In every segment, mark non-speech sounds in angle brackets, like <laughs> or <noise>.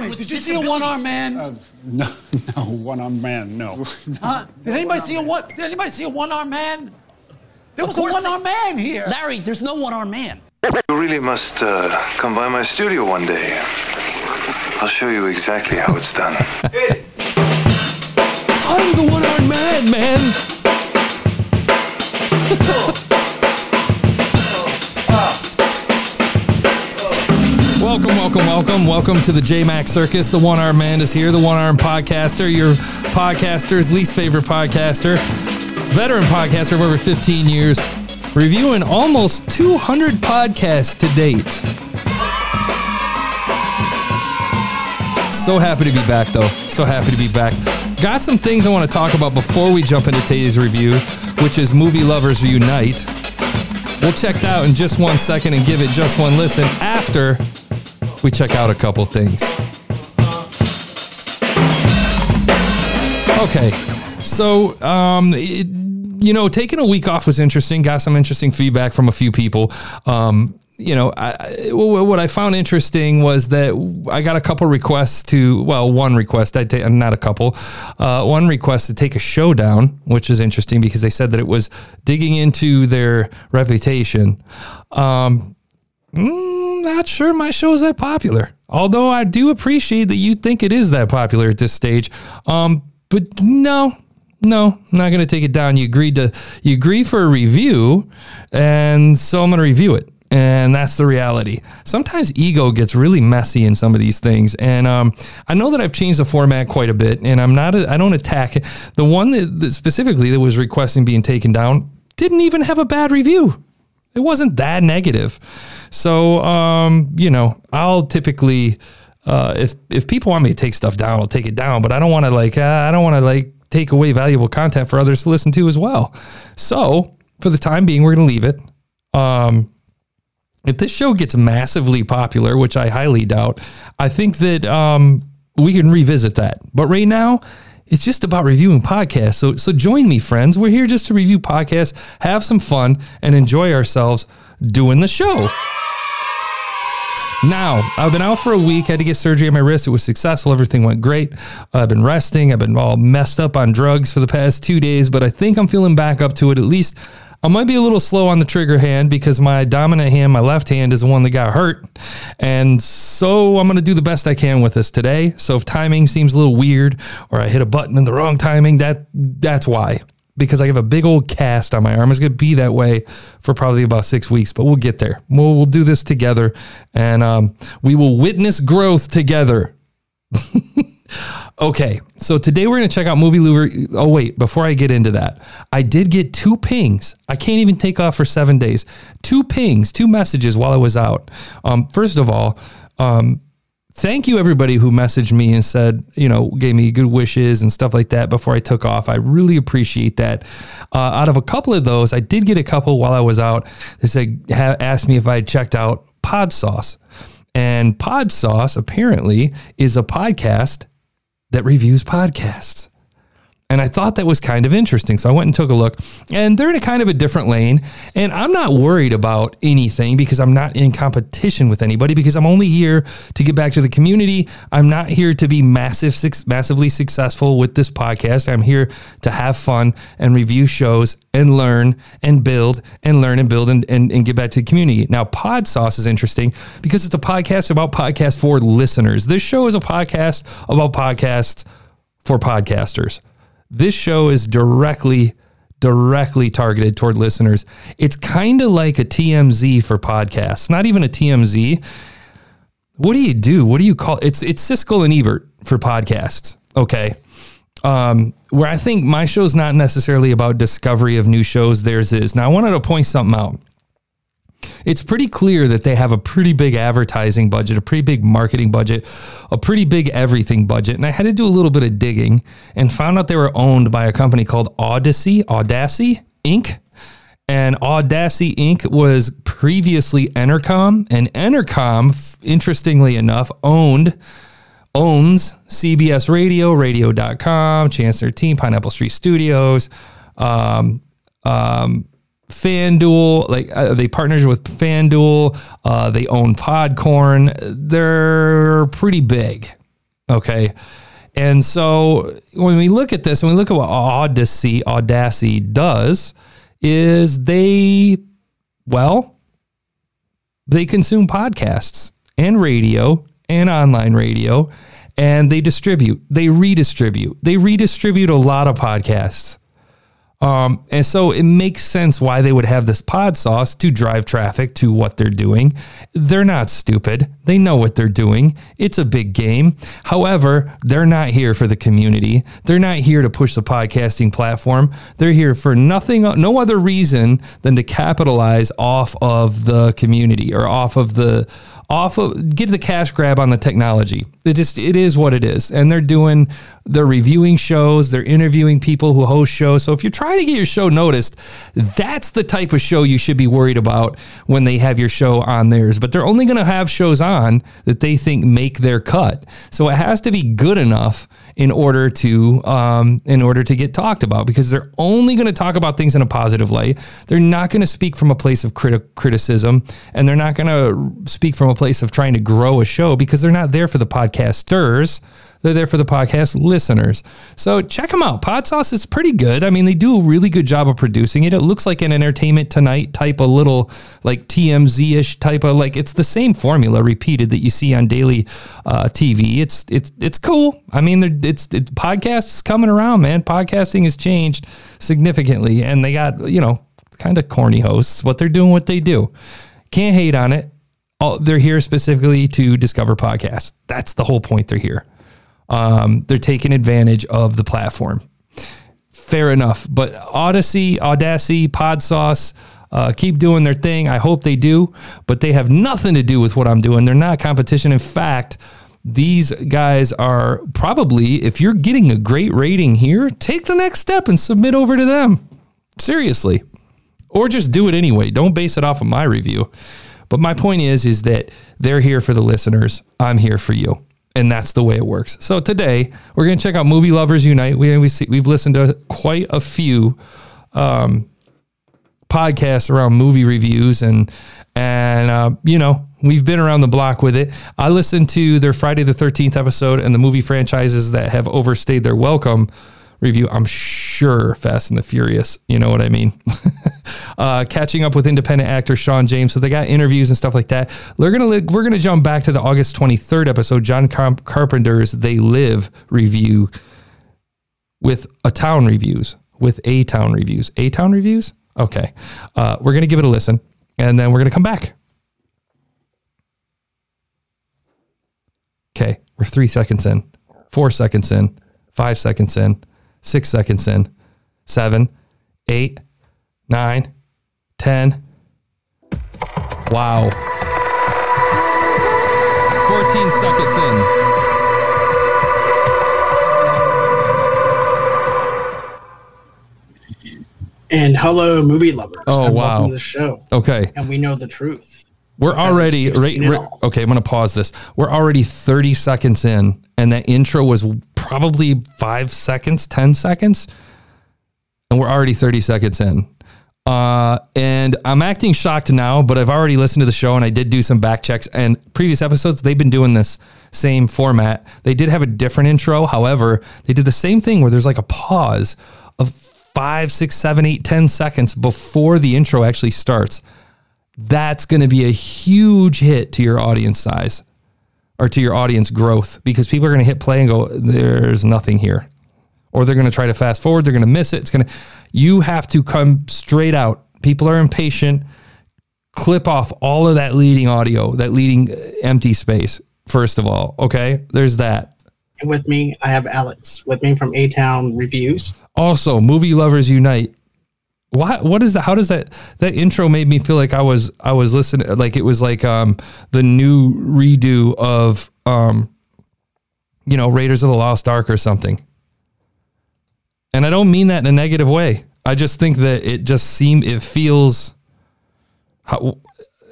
work with Did you see a one-armed man? Uh, no, <laughs> no, one-armed man, no. huh? Did anybody see a one? Did anybody see a one-armed man? There was a one-armed man here. Larry, there's no one-armed man. You really must uh, come by my studio one day. I'll show you exactly how it's done. I'm the one-armed man, man. <laughs> welcome, welcome, welcome, welcome to the J Max Circus. The One Arm Man is here. The One Arm Podcaster, your podcaster's least favorite podcaster, veteran podcaster of over 15 years, reviewing almost 200 podcasts to date. So happy to be back, though. So happy to be back. Got some things I want to talk about before we jump into today's review, which is Movie Lovers Unite. We'll check that out in just one second and give it just one listen after we check out a couple things. Okay, so um, it, you know, taking a week off was interesting. Got some interesting feedback from a few people. Um, you know, I, what I found interesting was that I got a couple requests to, well, one request, I take not a couple, uh, one request to take a show down, which is interesting because they said that it was digging into their reputation. Um, mm, not sure my show is that popular, although I do appreciate that you think it is that popular at this stage. Um, but no, no, I'm not going to take it down. You agreed to you agreed for a review, and so I'm going to review it. And that's the reality. Sometimes ego gets really messy in some of these things, and um, I know that I've changed the format quite a bit. And I'm not, I don't attack it. The one that, that specifically that was requesting being taken down didn't even have a bad review. It wasn't that negative. So, um, you know, I'll typically, uh, if if people want me to take stuff down, I'll take it down. But I don't want to like, uh, I don't want to like take away valuable content for others to listen to as well. So, for the time being, we're gonna leave it. Um, if this show gets massively popular, which I highly doubt, I think that um, we can revisit that. But right now, it's just about reviewing podcasts. So, so join me, friends. We're here just to review podcasts, have some fun, and enjoy ourselves doing the show. Now, I've been out for a week. had to get surgery on my wrist. It was successful. Everything went great. I've been resting. I've been all messed up on drugs for the past two days, but I think I'm feeling back up to it. At least I might be a little slow on the trigger hand because my dominant hand, my left hand, is the one that got hurt. And so I'm going to do the best I can with this today. So if timing seems a little weird or I hit a button in the wrong timing, that that's why because I have a big old cast on my arm. It's going to be that way for probably about six weeks, but we'll get there. We'll, we'll do this together and um, we will witness growth together. <laughs> okay, so today we're going to check out Movie Lover. Oh, wait, before I get into that, I did get two pings. I can't even take off for seven days. Two pings, two messages while I was out. Um, first of all, um, thank you everybody who messaged me and said, you know, gave me good wishes and stuff like that before I took off. I really appreciate that. Uh, out of a couple of those, I did get a couple while I was out. They said, ha- asked me if I had checked out Pod Sauce. And Pod Sauce apparently is a podcast that reviews podcasts. And I thought that was kind of interesting. So I went and took a look, and they're in a kind of a different lane. And I'm not worried about anything because I'm not in competition with anybody because I'm only here to get back to the community. I'm not here to be massive, massively successful with this podcast. I'm here to have fun and review shows and learn and build and learn and build and, and, and get back to the community. Now, Pod Sauce is interesting because it's a podcast about podcasts for listeners. This show is a podcast about podcasts for podcasters. This show is directly directly targeted toward listeners. It's kind of like a TMZ for podcasts. Not even a TMZ. What do you do? What do you call it's it's Siskel and Ebert for podcasts. Okay. Um, where I think my show's not necessarily about discovery of new shows, theirs is. Now I wanted to point something out it's pretty clear that they have a pretty big advertising budget, a pretty big marketing budget, a pretty big everything budget. And I had to do a little bit of digging and found out they were owned by a company called Odyssey, Audacy Inc. And Audacy Inc. was previously Entercom, and Entercom, interestingly enough, owned owns CBS Radio, Radio.com, Cadence13, Pineapple Street Studios, um, um, FanDuel, like uh, they partners with FanDuel. Uh, they own Podcorn. They're pretty big. Okay. And so when we look at this, and we look at what Odyssey, Audacity does, is they, well, they consume podcasts and radio and online radio and they distribute, they redistribute, they redistribute a lot of podcasts. Um, and so it makes sense why they would have this pod sauce to drive traffic to what they're doing. They're not stupid. They know what they're doing. It's a big game. However, they're not here for the community. They're not here to push the podcasting platform. They're here for nothing, no other reason than to capitalize off of the community or off of the off of get the cash grab on the technology. It just it is what it is. And they're doing they're reviewing shows, they're interviewing people who host shows. So if you're trying to get your show noticed, that's the type of show you should be worried about when they have your show on theirs. But they're only going to have shows on that they think make their cut. So it has to be good enough in order to um, in order to get talked about because they're only going to talk about things in a positive light. They're not going to speak from a place of criti- criticism, and they're not going to speak from a place of trying to grow a show because they're not there for the podcasters. They're there for the podcast listeners. So check them out. Pod Sauce is pretty good. I mean, they do a really good job of producing it. It looks like an Entertainment Tonight type of little like TMZ ish type of like it's the same formula repeated that you see on daily uh, TV. It's it's it's cool. I mean, it's it's podcasts coming around, man. Podcasting has changed significantly, and they got you know kind of corny hosts, but they're doing what they do. Can't hate on it. They're here specifically to discover podcasts. That's the whole point. They're here. Um, they're taking advantage of the platform. Fair enough. But Odyssey, Audacity, Podsauce, uh, keep doing their thing. I hope they do, but they have nothing to do with what I'm doing. They're not competition. In fact, these guys are probably, if you're getting a great rating here, take the next step and submit over to them. Seriously. Or just do it anyway. Don't base it off of my review. But my point is, is that they're here for the listeners. I'm here for you and that's the way it works. So today we're going to check out Movie Lovers Unite. We we see, we've listened to quite a few um, podcasts around movie reviews and and uh, you know we've been around the block with it. I listened to their Friday the Thirteenth episode and the movie franchises that have overstayed their welcome review. I'm sure Fast and the Furious. You know what I mean? <laughs> uh, catching up with independent actor Sean James. So they got interviews and stuff like that. They're gonna we're gonna jump back to the August 23rd episode, John Carpenter's They Live review with a town reviews with a town reviews. A town reviews. Okay, uh, we're gonna give it a listen, and then we're gonna come back. Okay, we're three seconds in, four seconds in, five seconds in six seconds in, seven, eight, nine, ten. Wow. 14 seconds in. And hello, movie lovers. Oh, and wow. Welcome to the show. Okay. And we know the truth. We're already right, right- okay. I'm going to pause this. We're already 30 seconds in, and that intro was probably five seconds, 10 seconds, and we're already 30 seconds in. Uh, and I'm acting shocked now, but I've already listened to the show and I did do some back checks. And previous episodes, they've been doing this same format. They did have a different intro. However, they did the same thing where there's like a pause of five, six, seven, eight, ten seconds before the intro actually starts that's going to be a huge hit to your audience size or to your audience growth because people are going to hit play and go, there's nothing here. Or they're going to try to fast forward. They're going to miss it. It's going to, you have to come straight out. People are impatient. Clip off all of that leading audio, that leading uh, empty space, first of all. Okay. There's that. And with me, I have Alex with me from A Town Reviews. Also, movie lovers unite. What what is that? How does that that intro made me feel like I was I was listening like it was like um the new redo of um you know Raiders of the Lost Ark or something. And I don't mean that in a negative way. I just think that it just seemed it feels how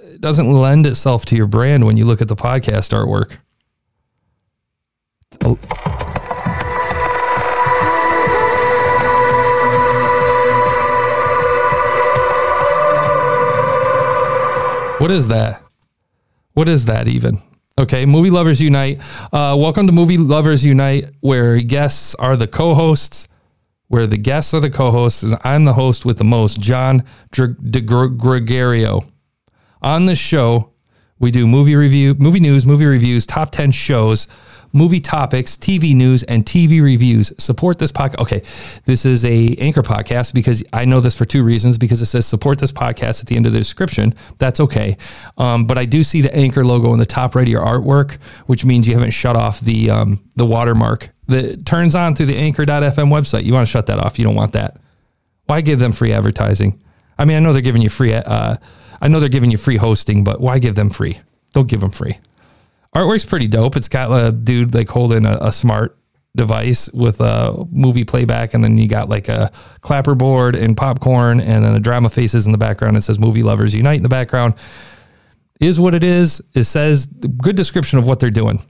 it doesn't lend itself to your brand when you look at the podcast artwork. What is that? What is that even? Okay, Movie Lovers Unite. Uh, welcome to Movie Lovers Unite, where guests are the co-hosts, where the guests are the co-hosts. and I'm the host with the most, John Dr- De Gr- Gregorio. On this show, we do movie review, movie news, movie reviews, top 10 shows, movie topics, TV news, and TV reviews. Support this podcast. Okay, this is a Anchor podcast because I know this for two reasons. Because it says support this podcast at the end of the description. That's okay. Um, but I do see the Anchor logo in the top right of your artwork, which means you haven't shut off the um, the watermark that turns on through the Anchor.fm website. You want to shut that off. You don't want that. Why give them free advertising? I mean, I know they're giving you free. Uh, I know they're giving you free hosting, but why give them free? Don't give them free. Artwork's pretty dope. It's got a dude like holding a, a smart device with a movie playback, and then you got like a clapper board and popcorn, and then the drama faces in the background. It says "Movie Lovers Unite" in the background. Is what it is. It says good description of what they're doing.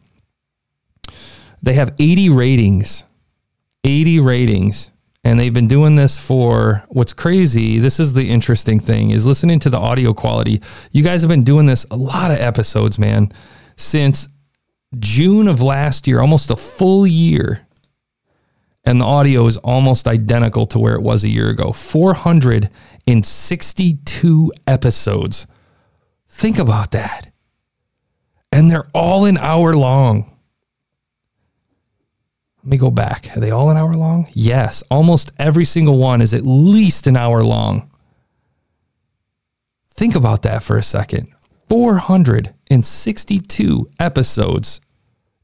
They have 80 ratings. 80 ratings. And they've been doing this for what's crazy. This is the interesting thing is listening to the audio quality. You guys have been doing this a lot of episodes, man, since June of last year, almost a full year. And the audio is almost identical to where it was a year ago. 462 episodes. Think about that. And they're all an hour long. Let me go back. Are they all an hour long? Yes. Almost every single one is at least an hour long. Think about that for a second. 462 episodes.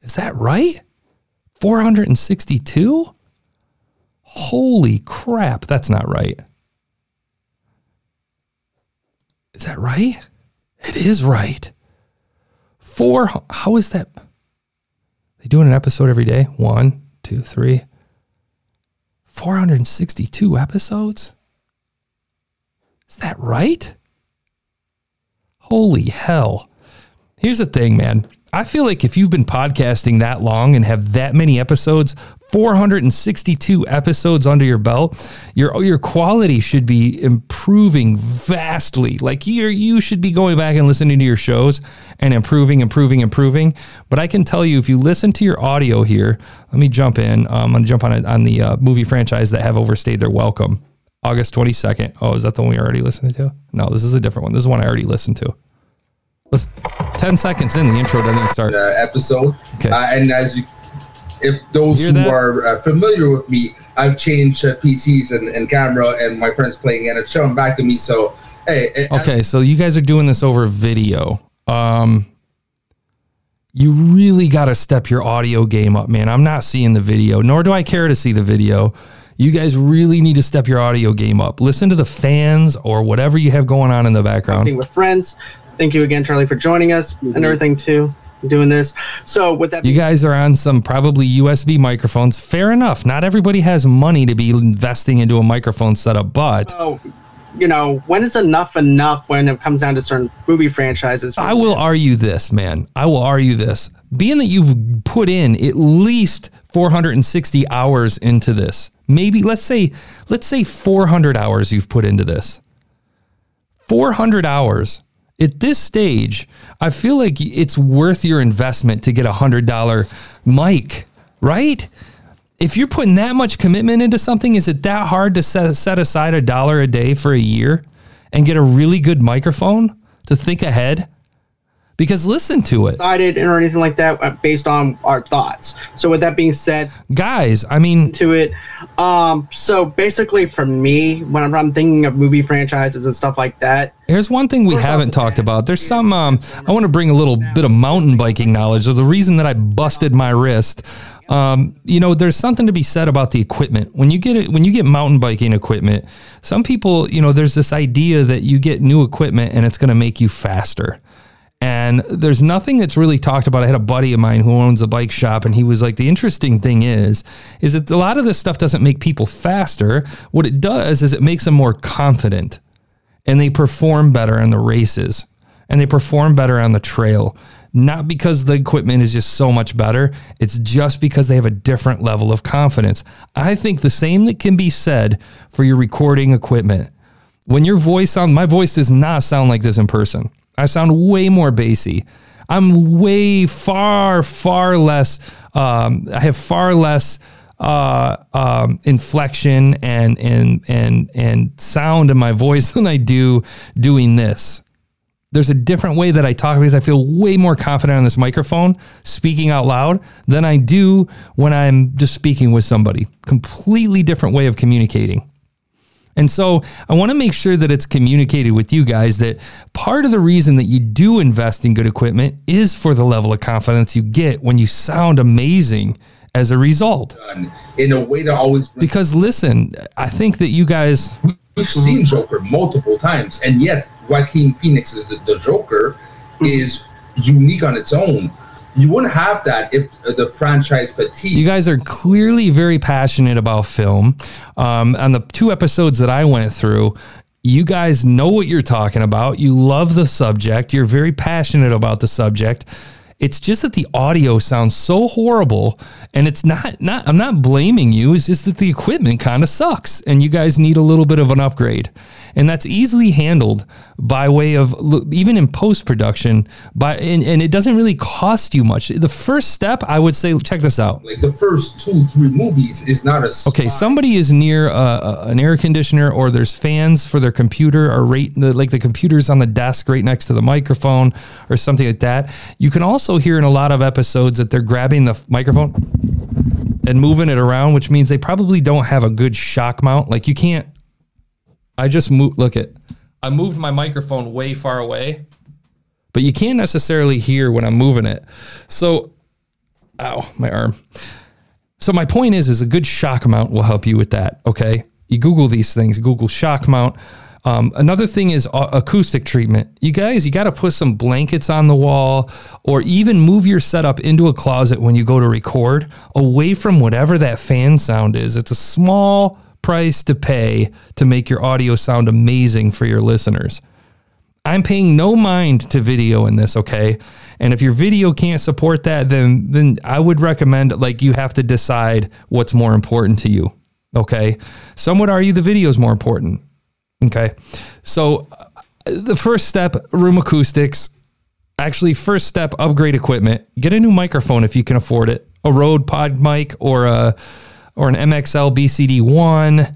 Is that right? 462? Holy crap, that's not right. Is that right? It is right. Four, how is that? They doing an episode every day? One, two, three. 462 episodes? Is that right? Holy hell. Here's the thing, man. I feel like if you've been podcasting that long and have that many episodes, 462 episodes under your belt, your your quality should be improving vastly. Like you you should be going back and listening to your shows and improving, improving, improving. But I can tell you, if you listen to your audio here, let me jump in. Um, I'm gonna jump on on the uh, movie franchise that have overstayed their welcome. August 22nd. Oh, is that the one we already listened to? No, this is a different one. This is one I already listened to. Let's 10 seconds in, the intro doesn't even start. uh, episode. Okay. Uh, and as you, if those Hear who that? are uh, familiar with me, I've changed uh, PCs and, and camera, and my friend's playing, and it's showing back at me. So, hey, it- Okay, so you guys are doing this over video. Um, you really got to step your audio game up, man. I'm not seeing the video, nor do I care to see the video. You guys really need to step your audio game up. Listen to the fans or whatever you have going on in the background. Being with friends. Thank you again, Charlie, for joining us and mm-hmm. everything too. Doing this. So with that, You guys are on some probably USB microphones. Fair enough. Not everybody has money to be investing into a microphone setup, but so, you know, when is enough enough when it comes down to certain movie franchises? I will argue this, man. I will argue this. Being that you've put in at least 460 hours into this, maybe let's say let's say 400 hours you've put into this. 400 hours. At this stage, I feel like it's worth your investment to get a $100 mic, right? If you're putting that much commitment into something, is it that hard to set, set aside a dollar a day for a year and get a really good microphone to think ahead? Because listen to it. decided or anything like that uh, based on our thoughts. So with that being said, Guys, I mean, to it. Um, so basically, for me, when I'm, I'm thinking of movie franchises and stuff like that, Here's one thing we haven't talked about. There's some. Um, I want to bring a little bit of mountain biking knowledge. There's the reason that I busted my wrist. Um, you know, there's something to be said about the equipment. When you get it, when you get mountain biking equipment, some people, you know, there's this idea that you get new equipment and it's going to make you faster. And there's nothing that's really talked about. I had a buddy of mine who owns a bike shop, and he was like, "The interesting thing is, is that a lot of this stuff doesn't make people faster. What it does is it makes them more confident." and they perform better in the races and they perform better on the trail. Not because the equipment is just so much better, it's just because they have a different level of confidence. I think the same that can be said for your recording equipment. When your voice sound my voice does not sound like this in person. I sound way more bassy. I'm way far, far less. Um, I have far less uh, um, inflection and and and and sound in my voice <laughs> than I do doing this. There's a different way that I talk because I feel way more confident on this microphone speaking out loud than I do when I'm just speaking with somebody. Completely different way of communicating. And so I want to make sure that it's communicated with you guys that part of the reason that you do invest in good equipment is for the level of confidence you get when you sound amazing as a result. in a way to always Because listen, I think that you guys We've seen Joker multiple times, and yet Joaquin Phoenix is the, the Joker hmm. is unique on its own. You wouldn't have that if the franchise fatigue. You guys are clearly very passionate about film. Um, on the two episodes that I went through, you guys know what you're talking about. You love the subject. You're very passionate about the subject. It's just that the audio sounds so horrible, and it's not. Not. I'm not blaming you. It's just that the equipment kind of sucks, and you guys need a little bit of an upgrade. And that's easily handled by way of even in post production. By and, and it doesn't really cost you much. The first step, I would say, check this out. like the first two, three movies is not a Okay, somebody is near uh, an air conditioner, or there's fans for their computer, or right, like the computer's on the desk right next to the microphone, or something like that. You can also hear in a lot of episodes that they're grabbing the microphone and moving it around, which means they probably don't have a good shock mount. Like you can't. I just move. Look at, I moved my microphone way far away, but you can't necessarily hear when I'm moving it. So, ow, my arm. So my point is, is a good shock mount will help you with that. Okay, you Google these things. Google shock mount. Um, another thing is a- acoustic treatment. You guys, you got to put some blankets on the wall, or even move your setup into a closet when you go to record, away from whatever that fan sound is. It's a small price to pay to make your audio sound amazing for your listeners. I'm paying no mind to video in this, okay? And if your video can't support that, then then I would recommend like you have to decide what's more important to you, okay? Some would argue the video is more important. Okay. So the first step, room acoustics. Actually, first step, upgrade equipment. Get a new microphone if you can afford it. A Rode Pod mic or a or an MXL BCD one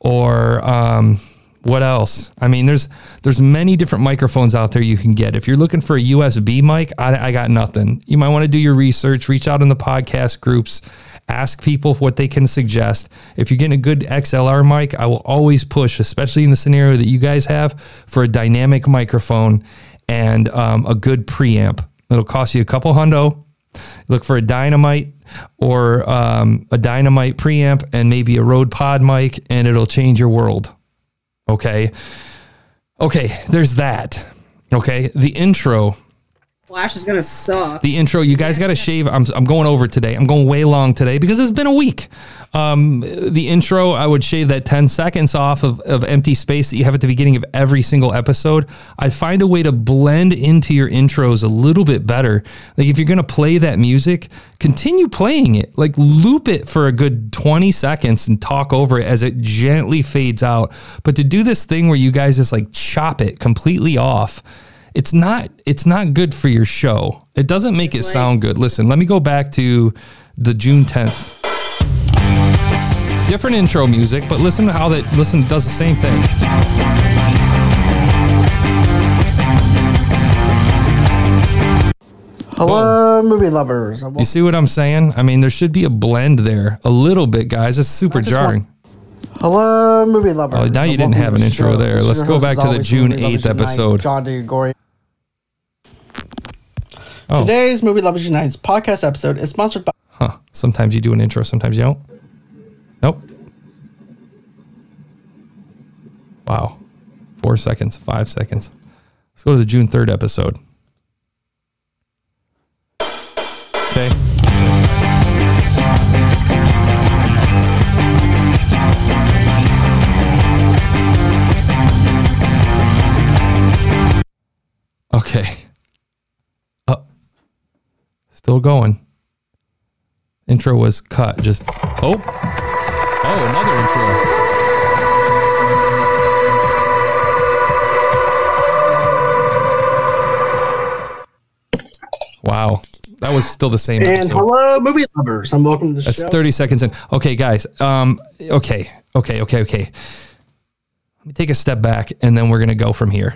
or um, what else? I mean, there's there's many different microphones out there you can get. If you're looking for a USB mic, I, I got nothing. You might want to do your research, reach out in the podcast groups, ask people what they can suggest. If you're getting a good XLR mic, I will always push, especially in the scenario that you guys have, for a dynamic microphone and um, a good preamp. It'll cost you a couple hundo. Look for a dynamite or um, a dynamite preamp and maybe a Rode Pod mic, and it'll change your world. Okay. Okay, there's that. Okay. The intro Flash is gonna suck. the intro. You guys got to shave. I'm, I'm going over today. I'm going way long today because it's been a week. Um, the intro, I would shave that 10 seconds off of, of empty space that you have at the beginning of every single episode. I find a way to blend into your intros a little bit better. Like if you're to play that music, continue playing it. Like loop it for a good 20 seconds and talk over it as it gently fades out. But to do this thing where you guys just like chop it completely off, it's not it's not good for your show. It doesn't make it sound good. Listen, let me go back to the June 10th. Different intro music, but listen to how that listen does the same thing. Hello, movie lovers. You see what I'm saying? I mean, there should be a blend there, a little bit, guys. It's super just jarring. Hello, movie lovers. Oh, now you didn't have an intro show. there. This Let's go back to the June 8th episode. John DeGory. Oh, Today's Movie Lovers Unite podcast episode is sponsored by. huh. Sometimes you do an intro, sometimes you don't. Nope. Wow. Four seconds, five seconds. Let's go to the June 3rd episode. Okay. Oh, still going. Intro was cut. Just oh, oh, another intro. Wow. That was still the same And episode. hello, movie lovers. I'm welcome to the That's show. 30 seconds in. Okay, guys. Um, okay, okay, okay, okay. Let me take a step back and then we're gonna go from here.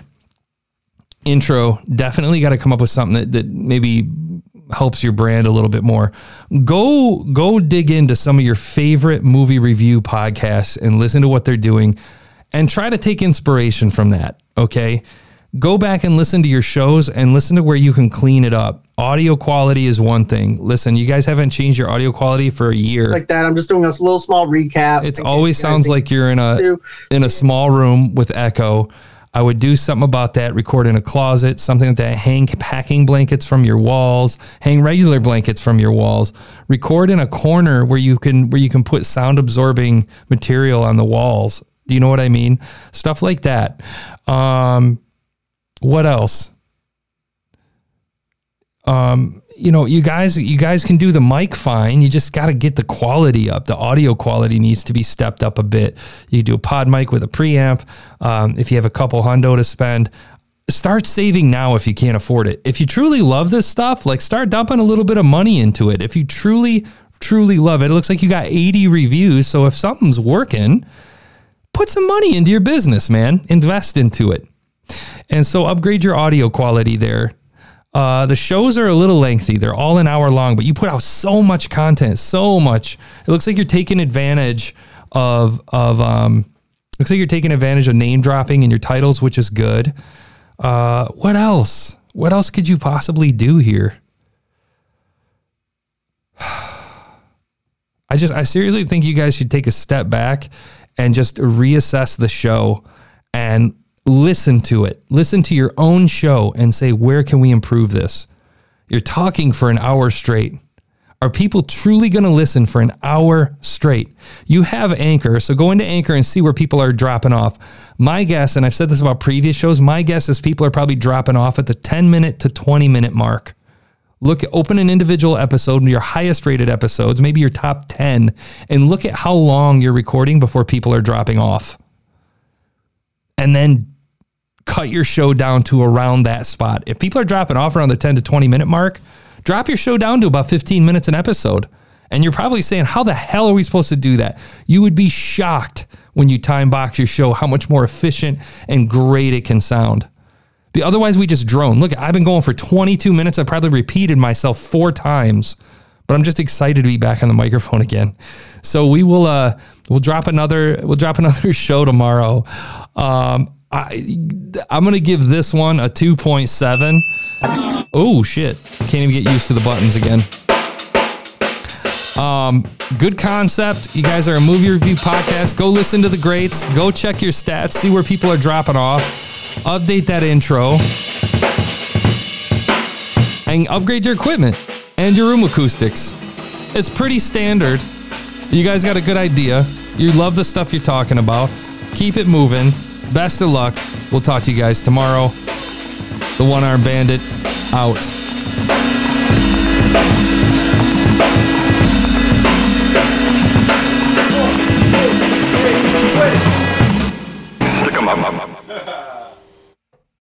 Intro, definitely got to come up with something that, that maybe helps your brand a little bit more. Go go dig into some of your favorite movie review podcasts and listen to what they're doing and try to take inspiration from that. Okay. Go back and listen to your shows and listen to where you can clean it up. Audio quality is one thing. Listen, you guys haven't changed your audio quality for a year. like that. I'm just doing a little small recap. It always sounds like you're in a in a small room with echo. I would do something about that. Record in a closet, something like that. Hang packing blankets from your walls. Hang regular blankets from your walls. Record in a corner where you can where you can put sound absorbing material on the walls. Do you know what I mean? Stuff like that. Um, what else? Um, you know, you guys, you guys can do the mic fine. You just got to get the quality up. The audio quality needs to be stepped up a bit. You do a pod mic with a preamp. Um, if you have a couple hundo to spend, start saving now if you can't afford it. If you truly love this stuff, like start dumping a little bit of money into it. If you truly, truly love it, it looks like you got 80 reviews. So if something's working, put some money into your business, man. Invest into it. And so upgrade your audio quality there. Uh, the shows are a little lengthy. They're all an hour long, but you put out so much content, so much. It looks like you're taking advantage of of um, looks like you're taking advantage of name dropping in your titles, which is good. Uh, what else? What else could you possibly do here? <sighs> I just I seriously think you guys should take a step back and just reassess the show and listen to it. Listen to your own show and say where can we improve this? You're talking for an hour straight. Are people truly going to listen for an hour straight? You have Anchor, so go into Anchor and see where people are dropping off. My guess, and I've said this about previous shows, my guess is people are probably dropping off at the 10 minute to 20 minute mark. Look, open an individual episode, your highest rated episodes, maybe your top 10, and look at how long you're recording before people are dropping off. And then cut your show down to around that spot. If people are dropping off around the 10 to 20 minute mark, drop your show down to about 15 minutes an episode. And you're probably saying, how the hell are we supposed to do that? You would be shocked when you time box your show how much more efficient and great it can sound. But otherwise, we just drone. Look, I've been going for 22 minutes. I've probably repeated myself four times, but I'm just excited to be back on the microphone again. So we will, uh, we'll drop another, we'll drop another <laughs> show tomorrow. Um, I, I'm gonna give this one a 2.7. Oh shit! Can't even get used to the buttons again. Um, good concept. You guys are a movie review podcast. Go listen to the greats. Go check your stats. See where people are dropping off. Update that intro. And upgrade your equipment and your room acoustics. It's pretty standard. You guys got a good idea. You love the stuff you're talking about. Keep it moving. Best of luck. We'll talk to you guys tomorrow. The One Arm Bandit out.